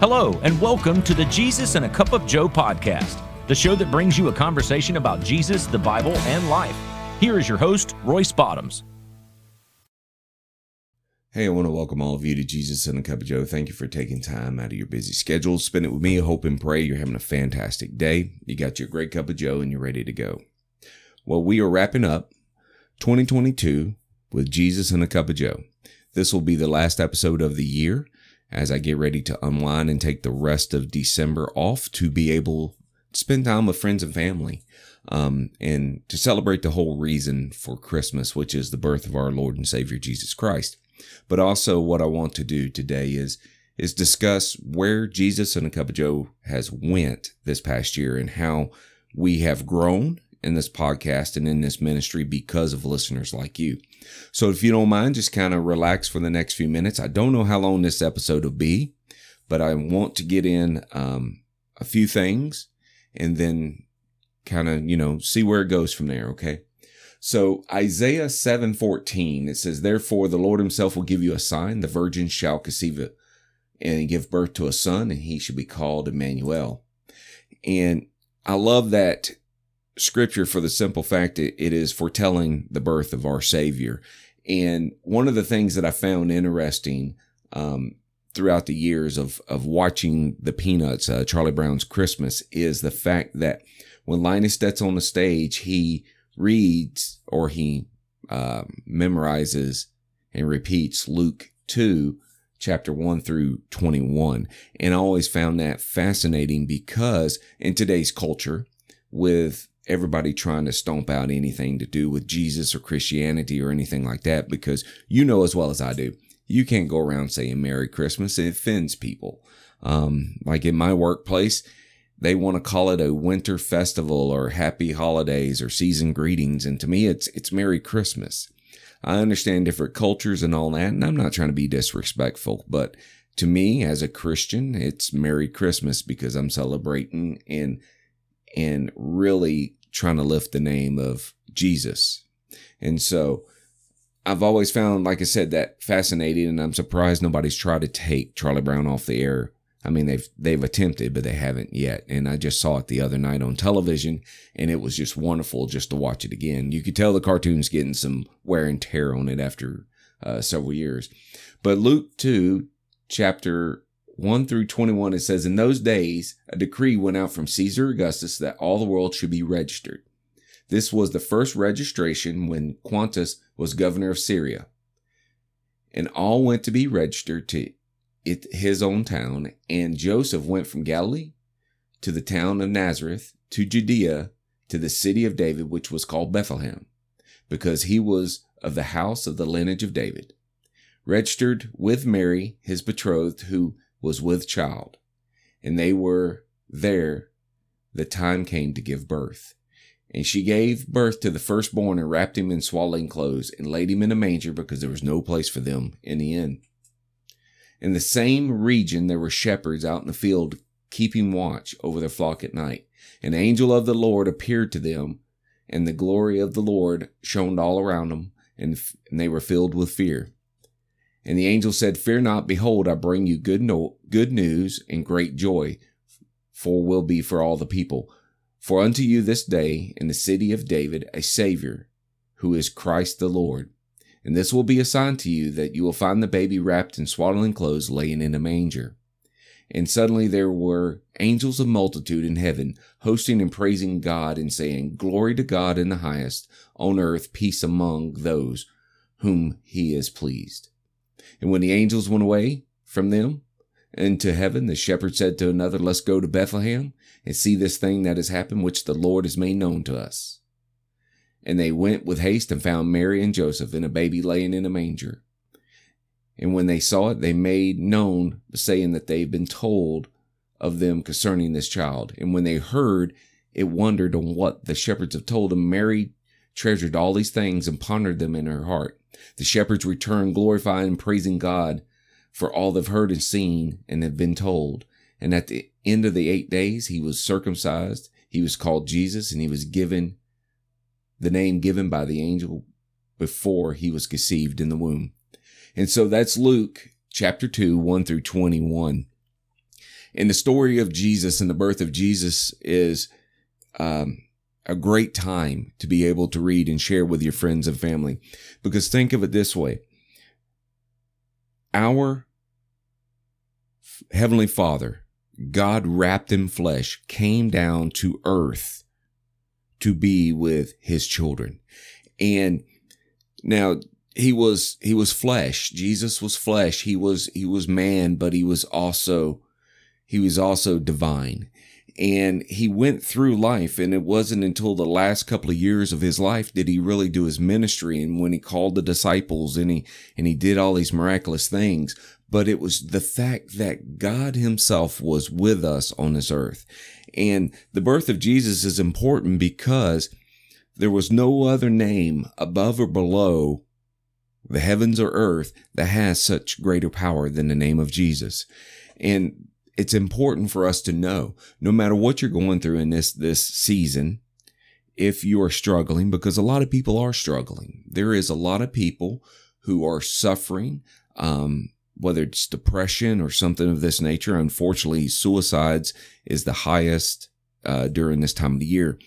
Hello, and welcome to the Jesus and a Cup of Joe podcast, the show that brings you a conversation about Jesus, the Bible, and life. Here is your host, Royce Bottoms. Hey, I want to welcome all of you to Jesus and a Cup of Joe. Thank you for taking time out of your busy schedule. Spend it with me. Hope and pray you're having a fantastic day. You got your great cup of Joe and you're ready to go. Well, we are wrapping up 2022 with Jesus and a Cup of Joe. This will be the last episode of the year as I get ready to unwind and take the rest of December off to be able to spend time with friends and family um, and to celebrate the whole reason for Christmas, which is the birth of our Lord and Savior Jesus Christ. But also, what I want to do today is is discuss where Jesus and a Cup of Joe has went this past year and how we have grown in this podcast and in this ministry because of listeners like you. So if you don't mind, just kind of relax for the next few minutes. I don't know how long this episode will be, but I want to get in um, a few things and then kind of, you know, see where it goes from there. Okay. So Isaiah 7:14 it says therefore the Lord himself will give you a sign the virgin shall conceive it and give birth to a son and he shall be called Emmanuel. And I love that scripture for the simple fact it, it is foretelling the birth of our Savior. And one of the things that I found interesting um, throughout the years of of watching the Peanuts, uh, Charlie Brown's Christmas, is the fact that when Linus gets on the stage, he reads or he uh, memorizes and repeats Luke two, chapter one through twenty one, and I always found that fascinating because in today's culture, with everybody trying to stomp out anything to do with Jesus or Christianity or anything like that because you know as well as I do, you can't go around saying Merry Christmas. It offends people. Um, like in my workplace, they want to call it a winter festival or happy holidays or season greetings. And to me, it's, it's Merry Christmas. I understand different cultures and all that. And I'm not trying to be disrespectful, but to me as a Christian, it's Merry Christmas because I'm celebrating and, and really trying to lift the name of Jesus. And so I've always found, like I said, that fascinating, and I'm surprised nobody's tried to take Charlie Brown off the air. I mean, they've they've attempted, but they haven't yet. And I just saw it the other night on television, and it was just wonderful just to watch it again. You could tell the cartoon's getting some wear and tear on it after uh, several years. But Luke two, chapter 1 through 21, it says, In those days, a decree went out from Caesar Augustus that all the world should be registered. This was the first registration when Quintus was governor of Syria. And all went to be registered to it, his own town. And Joseph went from Galilee to the town of Nazareth to Judea to the city of David, which was called Bethlehem, because he was of the house of the lineage of David. Registered with Mary, his betrothed, who was with child, and they were there. The time came to give birth. And she gave birth to the firstborn and wrapped him in swaddling clothes and laid him in a manger because there was no place for them in the inn. In the same region, there were shepherds out in the field keeping watch over their flock at night. An angel of the Lord appeared to them, and the glory of the Lord shone all around them, and, and they were filled with fear. And the angel said, Fear not, behold, I bring you good, no- good news and great joy, for will be for all the people. For unto you this day in the city of David a Savior, who is Christ the Lord. And this will be a sign to you that you will find the baby wrapped in swaddling clothes, laying in a manger. And suddenly there were angels of multitude in heaven, hosting and praising God and saying, Glory to God in the highest, on earth peace among those whom he is pleased. And when the angels went away from them into heaven, the shepherd said to another, Let's go to Bethlehem and see this thing that has happened, which the Lord has made known to us. And they went with haste and found Mary and Joseph and a baby laying in a manger. And when they saw it, they made known, saying that they had been told of them concerning this child. And when they heard, it wondered on what the shepherds have told them. Mary treasured all these things and pondered them in her heart. The shepherds return, glorifying and praising God for all they've heard and seen and have been told. And at the end of the eight days, he was circumcised. He was called Jesus and he was given the name given by the angel before he was conceived in the womb. And so that's Luke chapter 2, 1 through 21. And the story of Jesus and the birth of Jesus is um, a great time to be able to read and share with your friends and family. Because think of it this way our Heavenly Father, God wrapped in flesh, came down to earth to be with his children. And now he was he was flesh. Jesus was flesh. He was he was man, but he was also he was also divine. And he went through life, and it wasn't until the last couple of years of his life did he really do his ministry. And when he called the disciples and he and he did all these miraculous things, but it was the fact that God Himself was with us on this earth. And the birth of Jesus is important because there was no other name above or below the heavens or earth that has such greater power than the name of Jesus. And it's important for us to know no matter what you're going through in this this season if you are struggling because a lot of people are struggling there is a lot of people who are suffering um, whether it's depression or something of this nature unfortunately suicides is the highest uh, during this time of the year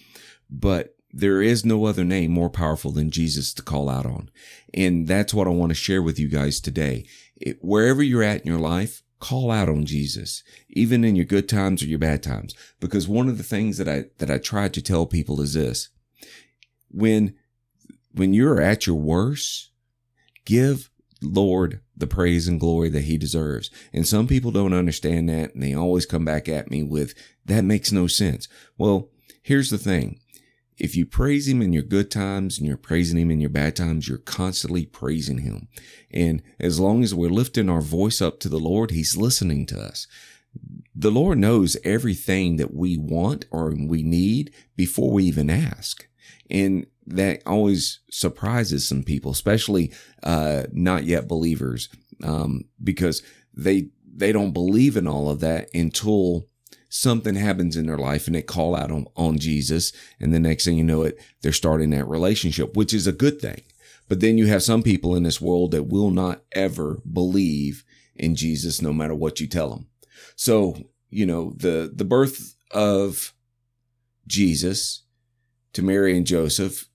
but there is no other name more powerful than Jesus to call out on. And that's what I want to share with you guys today. It, wherever you're at in your life, call out on Jesus, even in your good times or your bad times. Because one of the things that I, that I try to tell people is this. When, when you're at your worst, give Lord the praise and glory that he deserves. And some people don't understand that and they always come back at me with, that makes no sense. Well, here's the thing. If you praise him in your good times and you're praising him in your bad times, you're constantly praising him. And as long as we're lifting our voice up to the Lord, he's listening to us. The Lord knows everything that we want or we need before we even ask. And that always surprises some people, especially uh, not yet believers, um, because they they don't believe in all of that until something happens in their life and they call out on, on Jesus. And the next thing you know it, they're starting that relationship, which is a good thing. But then you have some people in this world that will not ever believe in Jesus, no matter what you tell them. So, you know, the, the birth of Jesus to Mary and Joseph,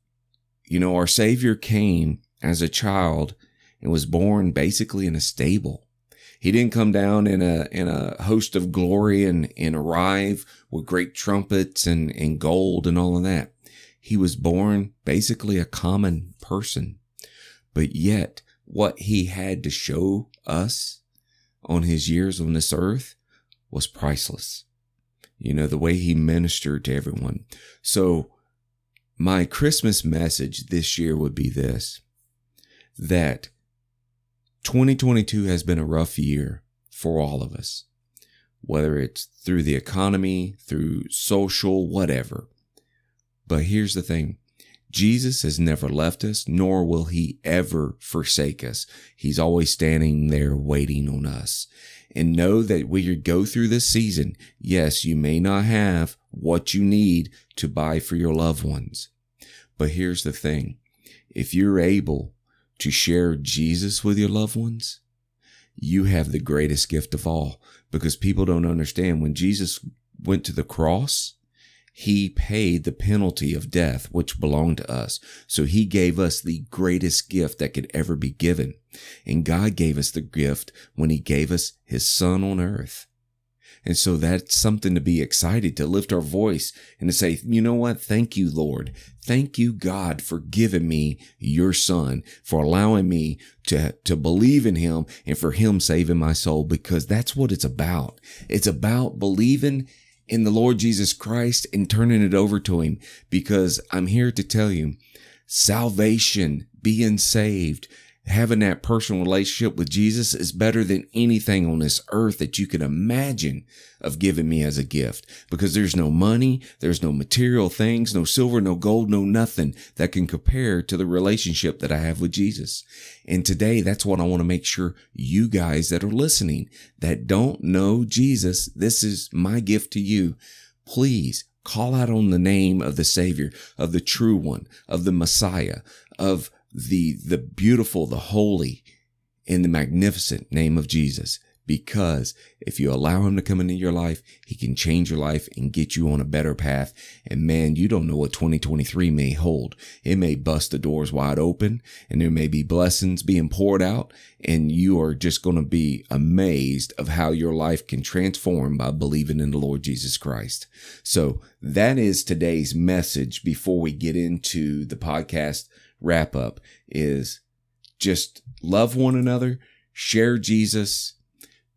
you know, our Savior came as a child and was born basically in a stable. He didn't come down in a in a host of glory and, and arrive with great trumpets and, and gold and all of that. He was born basically a common person. But yet what he had to show us on his years on this earth was priceless. You know, the way he ministered to everyone. So my Christmas message this year would be this, that 2022 has been a rough year for all of us, whether it's through the economy, through social, whatever. But here's the thing. Jesus has never left us, nor will he ever forsake us. He's always standing there waiting on us. And know that when you go through this season, yes, you may not have what you need to buy for your loved ones. But here's the thing. If you're able to share Jesus with your loved ones, you have the greatest gift of all because people don't understand when Jesus went to the cross, he paid the penalty of death, which belonged to us. So he gave us the greatest gift that could ever be given. And God gave us the gift when he gave us his son on earth. And so that's something to be excited to lift our voice and to say, you know what? Thank you, Lord. Thank you, God, for giving me your son, for allowing me to, to believe in him and for him saving my soul because that's what it's about. It's about believing in the Lord Jesus Christ and turning it over to him because I'm here to tell you salvation, being saved, having that personal relationship with Jesus is better than anything on this earth that you could imagine of giving me as a gift because there's no money, there's no material things, no silver, no gold, no nothing that can compare to the relationship that I have with Jesus. And today, that's what I want to make sure you guys that are listening that don't know Jesus, this is my gift to you. Please call out on the name of the Savior, of the true one, of the Messiah, of the, the beautiful, the holy, in the magnificent name of Jesus. because if you allow him to come into your life, he can change your life and get you on a better path. And man, you don't know what 2023 may hold. It may bust the doors wide open and there may be blessings being poured out and you are just going to be amazed of how your life can transform by believing in the Lord Jesus Christ. So that is today's message before we get into the podcast wrap up is just love one another, share Jesus,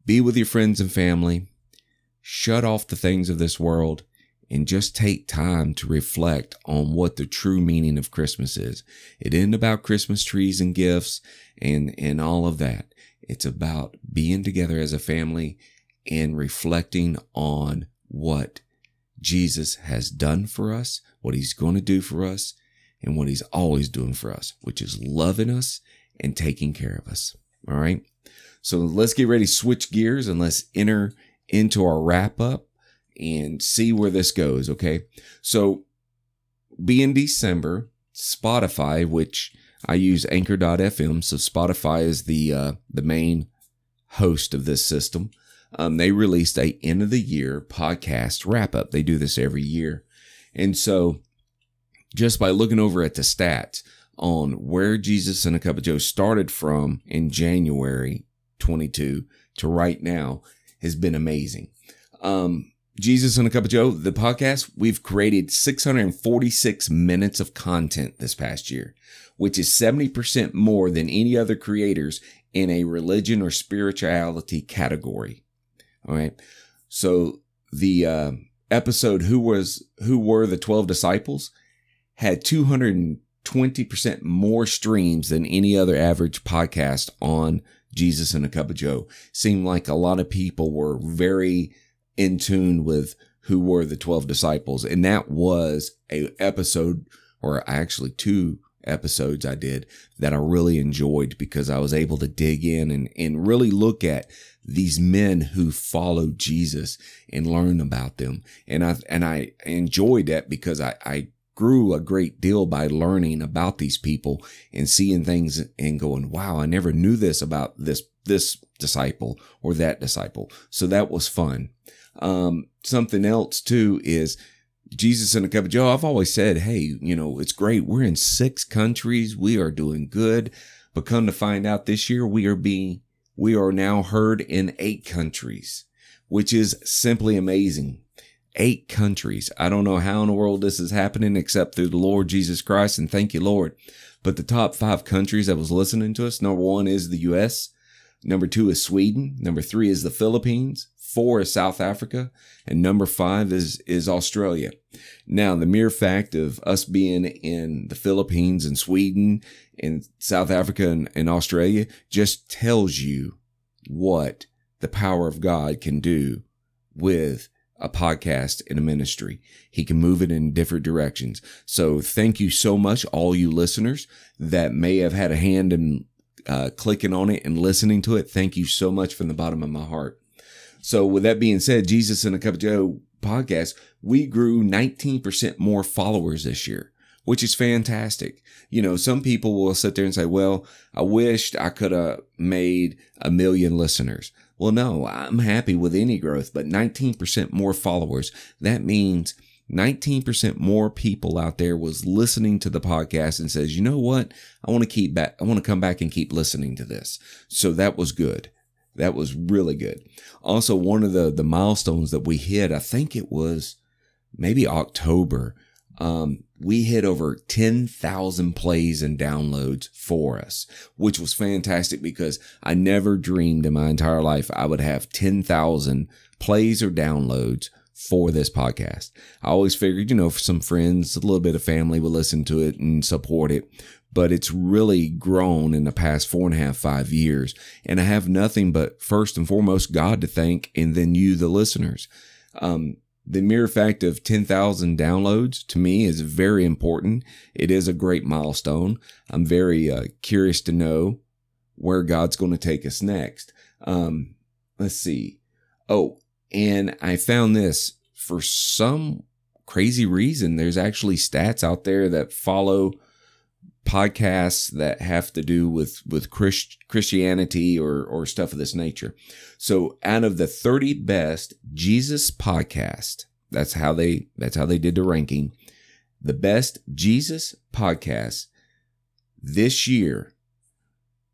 be with your friends and family, shut off the things of this world, and just take time to reflect on what the true meaning of Christmas is. It isn't about Christmas trees and gifts and, and all of that. It's about being together as a family and reflecting on what Jesus has done for us, what he's going to do for us, and what he's always doing for us, which is loving us and taking care of us. All right. So let's get ready switch gears and let's enter into our wrap up and see where this goes. Okay. So be in December, Spotify, which I use anchor.fm. So Spotify is the, uh, the main host of this system. Um, they released a end of the year podcast wrap up. They do this every year. And so just by looking over at the stats on where Jesus and a Cup of Joe started from in January 22 to right now has been amazing. Um, Jesus and a Cup of Joe, the podcast, we've created 646 minutes of content this past year, which is 70% more than any other creators in a religion or spirituality category. All right. So the uh, episode who was who were the 12 disciples had 220% more streams than any other average podcast on Jesus and a Cup of Joe. Seemed like a lot of people were very in tune with who were the 12 disciples. And that was a episode or actually two episodes I did that I really enjoyed because I was able to dig in and, and really look at these men who followed Jesus and learn about them. And I, and I enjoyed that because I, I grew a great deal by learning about these people and seeing things and going, wow, I never knew this about this, this disciple or that disciple. So that was fun. Um, something else too is Jesus and a cup of Joe. I've always said, hey, you know, it's great. We're in six countries. We are doing good. But come to find out this year, we are being, we are now heard in eight countries, which is simply amazing eight countries. I don't know how in the world this is happening except through the Lord Jesus Christ. And thank you, Lord. But the top five countries that was listening to us, number one is the U.S. Number two is Sweden. Number three is the Philippines. Four is South Africa. And number five is, is Australia. Now, the mere fact of us being in the Philippines and Sweden and South Africa and, and Australia just tells you what the power of God can do with a podcast in a ministry. He can move it in different directions. So thank you so much, all you listeners that may have had a hand in uh, clicking on it and listening to it. Thank you so much from the bottom of my heart. So with that being said, Jesus and a Cup of Joe podcast, we grew 19% more followers this year, which is fantastic. You know, some people will sit there and say, well, I wished I could have made a million listeners. Well, no, I'm happy with any growth, but 19% more followers. That means 19% more people out there was listening to the podcast and says, you know what? I want to keep back. I want to come back and keep listening to this. So that was good. That was really good. Also, one of the, the milestones that we hit, I think it was maybe October. Um, we hit over 10,000 plays and downloads for us, which was fantastic because I never dreamed in my entire life I would have 10,000 plays or downloads for this podcast. I always figured, you know, some friends, a little bit of family would listen to it and support it, but it's really grown in the past four and a half, five years. And I have nothing but first and foremost God to thank and then you, the listeners. Um, the mere fact of 10,000 downloads to me is very important. It is a great milestone. I'm very uh, curious to know where God's going to take us next. Um, let's see. Oh, and I found this for some crazy reason. There's actually stats out there that follow podcasts that have to do with with Christ, Christianity or or stuff of this nature. So out of the 30 best Jesus podcast, that's how they that's how they did the ranking. The best Jesus podcast this year,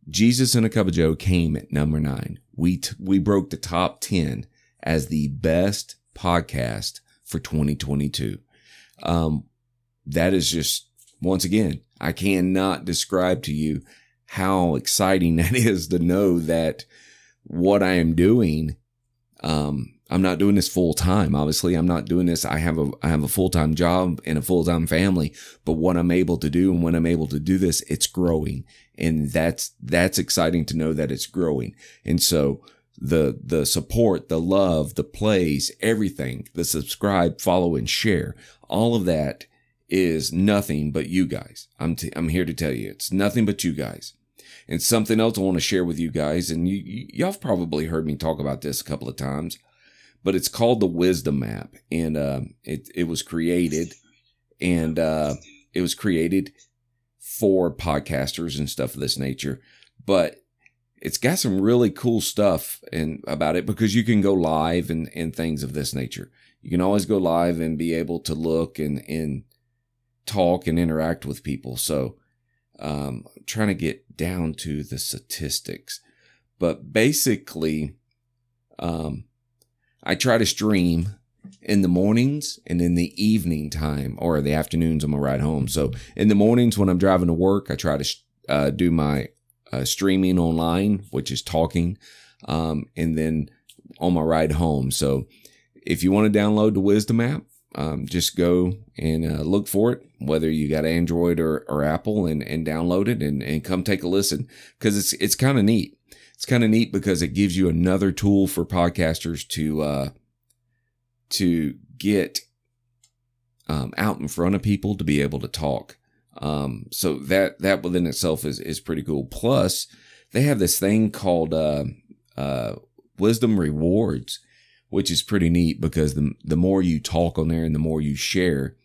Jesus and a Cup of Joe came at number nine. We t- we broke the top 10 as the best podcast for 2022. Um, that is just once again I cannot describe to you how exciting that is to know that what I am doing, um, I'm not doing this full time. Obviously, I'm not doing this. I have a I have a full time job and a full time family. But what I'm able to do, and when I'm able to do this, it's growing, and that's that's exciting to know that it's growing. And so the the support, the love, the plays, everything, the subscribe, follow, and share, all of that is nothing but you guys. I'm t- I'm here to tell you, it's nothing but you guys. And something else I want to share with you guys, and you, y'all have probably heard me talk about this a couple of times, but it's called the Wisdom app, and uh, it it was created, and uh, it was created for podcasters and stuff of this nature, but it's got some really cool stuff and about it because you can go live and, and things of this nature. You can always go live and be able to look and, and talk and interact with people. So, um, trying to get down to the statistics, but basically, um, I try to stream in the mornings and in the evening time or the afternoons on my ride home. So in the mornings when I'm driving to work, I try to uh, do my uh, streaming online, which is talking, um, and then on my ride home. So if you want to download the Wisdom app, um, just go and uh, look for it, whether you got Android or, or Apple, and, and download it and, and come take a listen because it's it's kind of neat. It's kind of neat because it gives you another tool for podcasters to uh, to get um, out in front of people to be able to talk. Um, so that that within itself is is pretty cool. Plus, they have this thing called uh, uh, Wisdom Rewards which is pretty neat because the the more you talk on there and the more you share,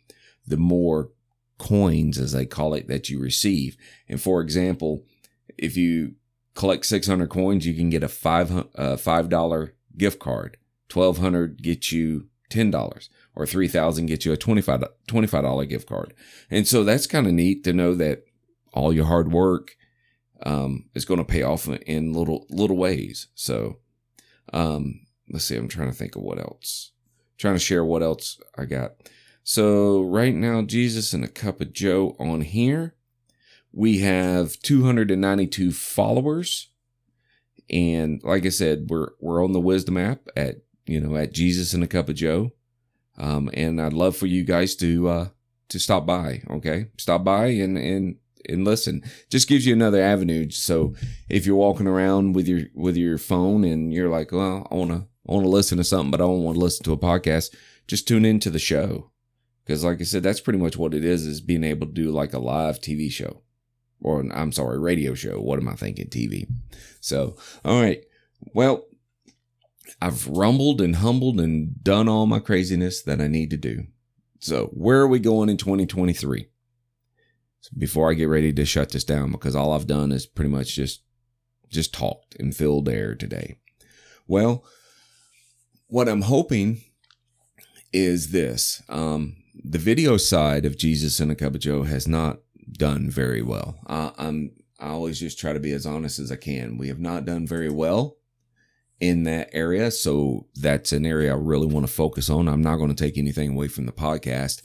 the more coins, as they call it, that you receive. And for example, if you collect 600 coins, you can get a five uh, five dollar gift card. 1200 gets you $10 or 3000 gets you a 25 $25 gift card. And so that's kind of neat to know that all your hard work um, is going to pay off in little little ways. So um, let's see, I'm trying to think of what else. I'm trying to share what else I got. So right now, Jesus and a cup of Joe on here. We have 292 followers. And like I said, we're we're on the wisdom app at you know at Jesus and a cup of Joe. Um, and I'd love for you guys to uh to stop by, okay? Stop by and and and listen. Just gives you another avenue. So if you're walking around with your with your phone and you're like, well, I wanna I want to listen to something, but I don't want to listen to a podcast, just tune into the show. Because, like I said, that's pretty much what it is: is being able to do like a live TV show, or I'm sorry, radio show. What am I thinking? TV. So, all right. Well, I've rumbled and humbled and done all my craziness that I need to do. So, where are we going in 2023? So before I get ready to shut this down, because all I've done is pretty much just just talked and filled air today. Well, what I'm hoping is this. Um, the video side of Jesus and a Cup of Joe has not done very well. Uh, I'm I always just try to be as honest as I can. We have not done very well in that area, so that's an area I really want to focus on. I'm not going to take anything away from the podcast.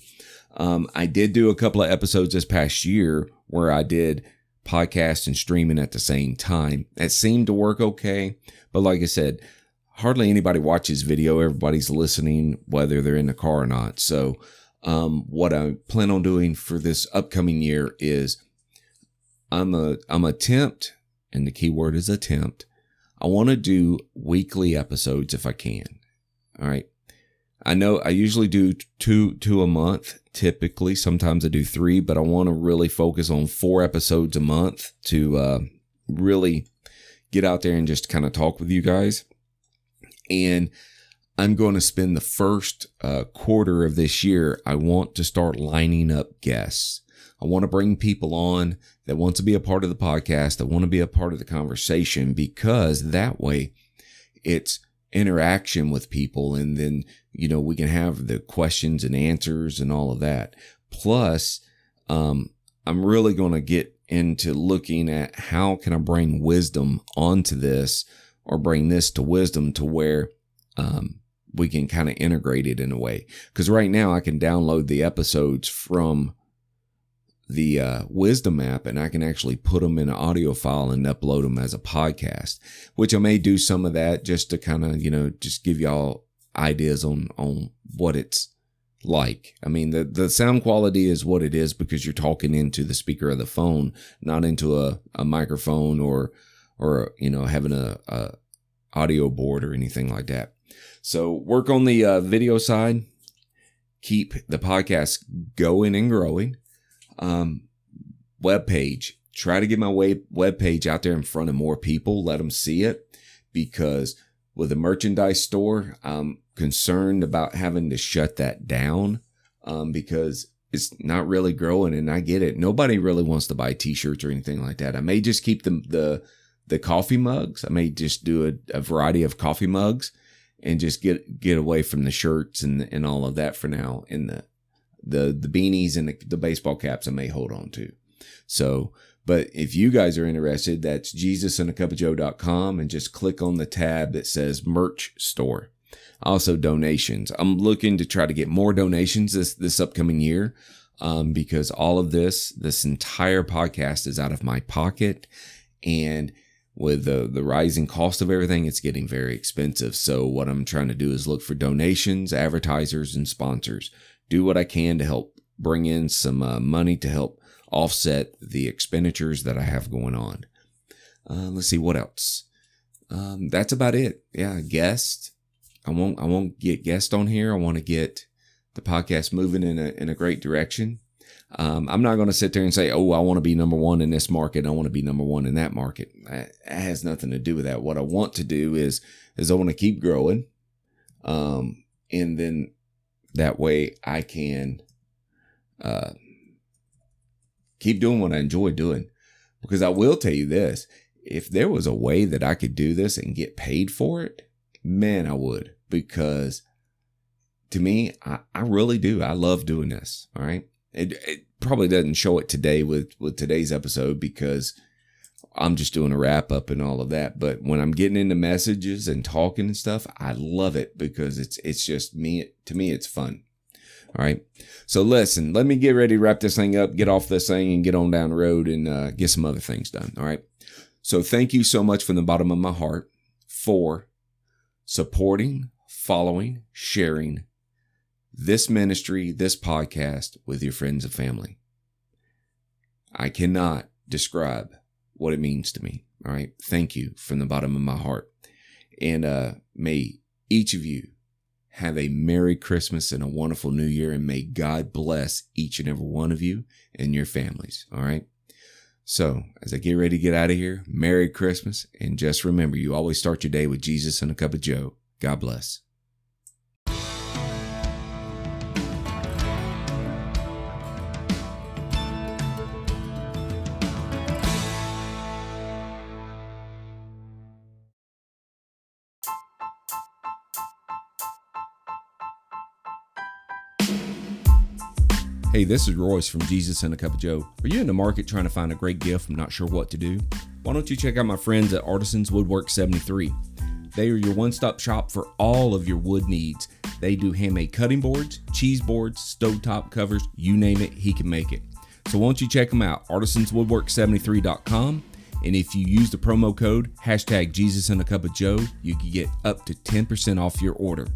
Um, I did do a couple of episodes this past year where I did podcast and streaming at the same time. That seemed to work okay, but like I said, hardly anybody watches video. Everybody's listening, whether they're in the car or not. So, um, what I plan on doing for this upcoming year is I'm a I'm attempt, and the key word is attempt. I want to do weekly episodes if I can. All right. I know I usually do two two a month typically. Sometimes I do three, but I want to really focus on four episodes a month to uh, really get out there and just kind of talk with you guys. And I'm going to spend the first uh, quarter of this year. I want to start lining up guests. I want to bring people on that want to be a part of the podcast, that want to be a part of the conversation, because that way it's interaction with people. And then, you know, we can have the questions and answers and all of that. Plus, um, I'm really going to get into looking at how can I bring wisdom onto this or bring this to wisdom to where, um, we can kind of integrate it in a way. Because right now I can download the episodes from the uh, Wisdom app and I can actually put them in an audio file and upload them as a podcast, which I may do some of that just to kind of, you know, just give y'all ideas on, on what it's like. I mean, the, the sound quality is what it is because you're talking into the speaker of the phone, not into a, a microphone or, or, you know, having a, a audio board or anything like that. So work on the uh, video side, keep the podcast going and growing um, web page. Try to get my web page out there in front of more people. Let them see it because with a merchandise store, I'm concerned about having to shut that down um, because it's not really growing. And I get it. Nobody really wants to buy t-shirts or anything like that. I may just keep the the the coffee mugs. I may just do a, a variety of coffee mugs and just get get away from the shirts and and all of that for now. And the the the beanies and the, the baseball caps I may hold on to. So, but if you guys are interested, that's jesusandacupofjoe.com and just click on the tab that says merch store. Also donations. I'm looking to try to get more donations this this upcoming year. Um, because all of this, this entire podcast is out of my pocket and with the, the rising cost of everything, it's getting very expensive. So what I'm trying to do is look for donations, advertisers, and sponsors do what I can to help bring in some uh, money to help offset the expenditures that I have going on. Uh, let's see what else. Um, that's about it. Yeah, guest. I won't. I won't get guest on here. I want to get the podcast moving in a in a great direction. Um, I'm not going to sit there and say, "Oh, I want to be number one in this market. I want to be number one in that market." That has nothing to do with that. What I want to do is is I want to keep growing, um, and then that way I can uh, keep doing what I enjoy doing. Because I will tell you this if there was a way that I could do this and get paid for it, man, I would. Because to me, I, I really do. I love doing this. All right. It, it probably doesn't show it today with, with today's episode because I'm just doing a wrap up and all of that. But when I'm getting into messages and talking and stuff, I love it because it's it's just me. To me, it's fun. All right. So listen, let me get ready to wrap this thing up, get off this thing, and get on down the road and uh, get some other things done. All right. So thank you so much from the bottom of my heart for supporting, following, sharing this ministry, this podcast with your friends and family. I cannot describe what it means to me. All right. Thank you from the bottom of my heart. And uh, may each of you have a Merry Christmas and a wonderful New Year. And may God bless each and every one of you and your families. All right. So as I get ready to get out of here, Merry Christmas. And just remember, you always start your day with Jesus and a cup of Joe. God bless. Hey, this is Royce from Jesus and a Cup of Joe. Are you in the market trying to find a great gift and not sure what to do? Why don't you check out my friends at Artisans Woodwork 73? They are your one stop shop for all of your wood needs. They do handmade cutting boards, cheese boards, stovetop covers, you name it, he can make it. So why don't you check them out, artisanswoodwork73.com. And if you use the promo code hashtag Jesus and a Cup of Joe, you can get up to 10% off your order.